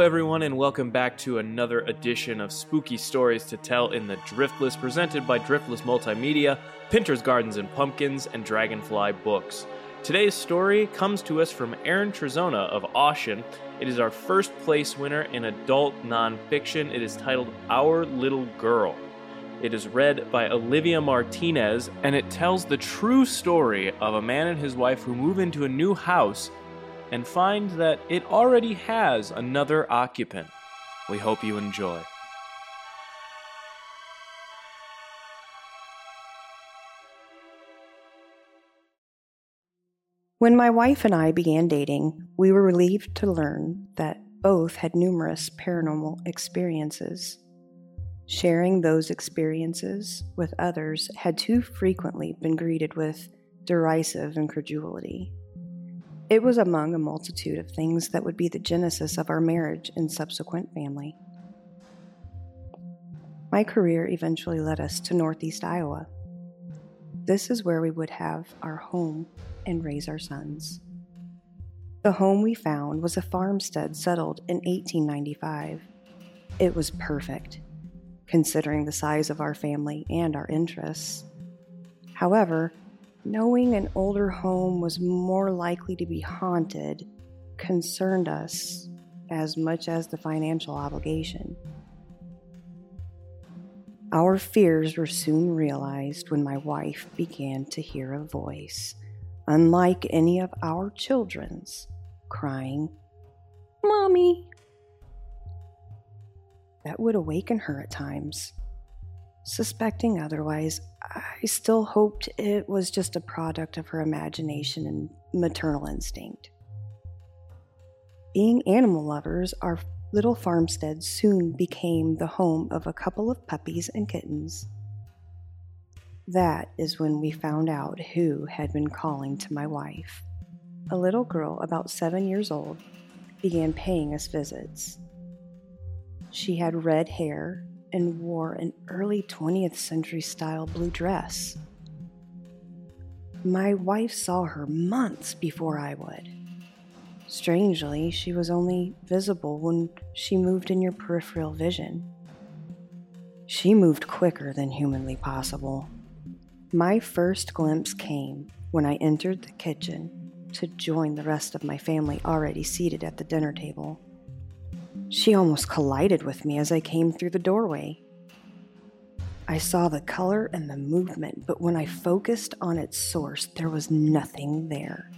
everyone, and welcome back to another edition of Spooky Stories to Tell in the Driftless, presented by Driftless Multimedia, Pinter's Gardens and Pumpkins, and Dragonfly Books. Today's story comes to us from Aaron Trezona of Austin. It is our first place winner in adult nonfiction. It is titled Our Little Girl. It is read by Olivia Martinez, and it tells the true story of a man and his wife who move into a new house and find that it already has another occupant. We hope you enjoy. When my wife and I began dating, we were relieved to learn that both had numerous paranormal experiences. Sharing those experiences with others had too frequently been greeted with derisive incredulity. It was among a multitude of things that would be the genesis of our marriage and subsequent family. My career eventually led us to Northeast Iowa. This is where we would have our home and raise our sons. The home we found was a farmstead settled in 1895. It was perfect, considering the size of our family and our interests. However, knowing an older home was more likely to be haunted concerned us as much as the financial obligation. Our fears were soon realized when my wife began to hear a voice, unlike any of our children's, crying, Mommy! That would awaken her at times. Suspecting otherwise, I still hoped it was just a product of her imagination and maternal instinct. Being animal lovers, our little farmstead soon became the home of a couple of puppies and kittens. That is when we found out who had been calling to my wife. A little girl about seven years old began paying us visits. She had red hair and wore an early 20th century style blue dress. My wife saw her months before I would. Strangely, she was only visible when she moved in your peripheral vision. She moved quicker than humanly possible. My first glimpse came when I entered the kitchen to join the rest of my family already seated at the dinner table. She almost collided with me as I came through the doorway. I saw the color and the movement, but when I focused on its source, there was nothing there.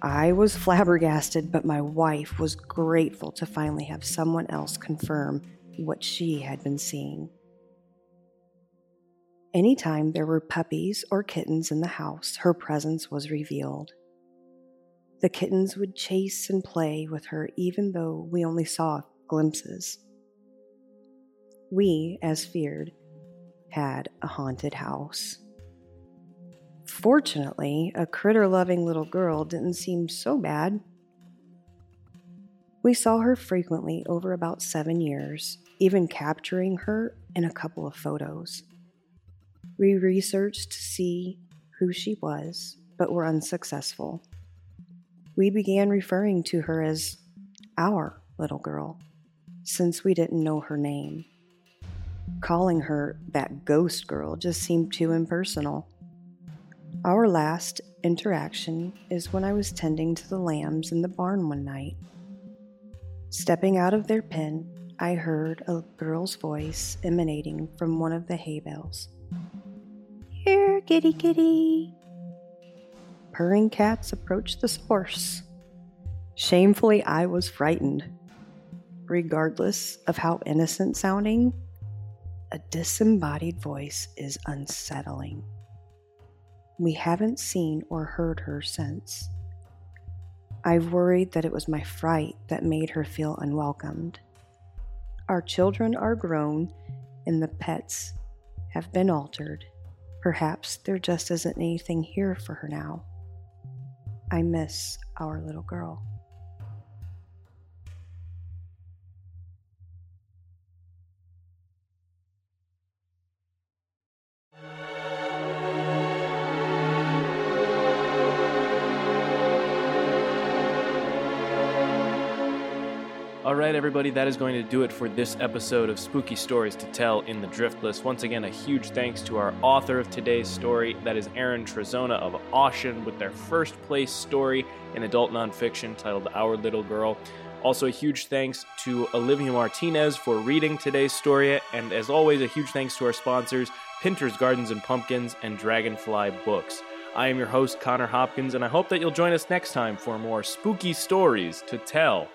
I was flabbergasted, but my wife was grateful to finally have someone else confirm what she had been seeing. Anytime there were puppies or kittens in the house, her presence was revealed. The kittens would chase and play with her even though we only saw glimpses. We, as feared, had a haunted house. Fortunately, a critter loving little girl didn't seem so bad. We saw her frequently over about seven years, even capturing her in a couple of photos. We researched to see who she was, but were unsuccessful we began referring to her as our little girl, since we didn't know her name. Calling her that ghost girl just seemed too impersonal. Our last interaction is when I was tending to the lambs in the barn one night. Stepping out of their pen, I heard a girl's voice emanating from one of the hay bales. Here, kitty kitty, purring cats approached the source. Shamefully, I was frightened. Regardless of how innocent sounding, a disembodied voice is unsettling. We haven't seen or heard her since. I've worried that it was my fright that made her feel unwelcomed. Our children are grown and the pets have been altered. Perhaps there just isn't anything here for her now. I miss our little girl. Right, everybody, that is going to do it for this episode of Spooky Stories to Tell in the Driftless. Once again, a huge thanks to our author of today's story, that is Aaron Trezona of Austin, with their first place story in adult nonfiction titled Our Little Girl. Also, a huge thanks to Olivia Martinez for reading today's story, and as always, a huge thanks to our sponsors, Pinter's Gardens and Pumpkins and Dragonfly Books. I am your host, Connor Hopkins, and I hope that you'll join us next time for more spooky stories to tell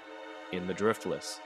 in the Driftless.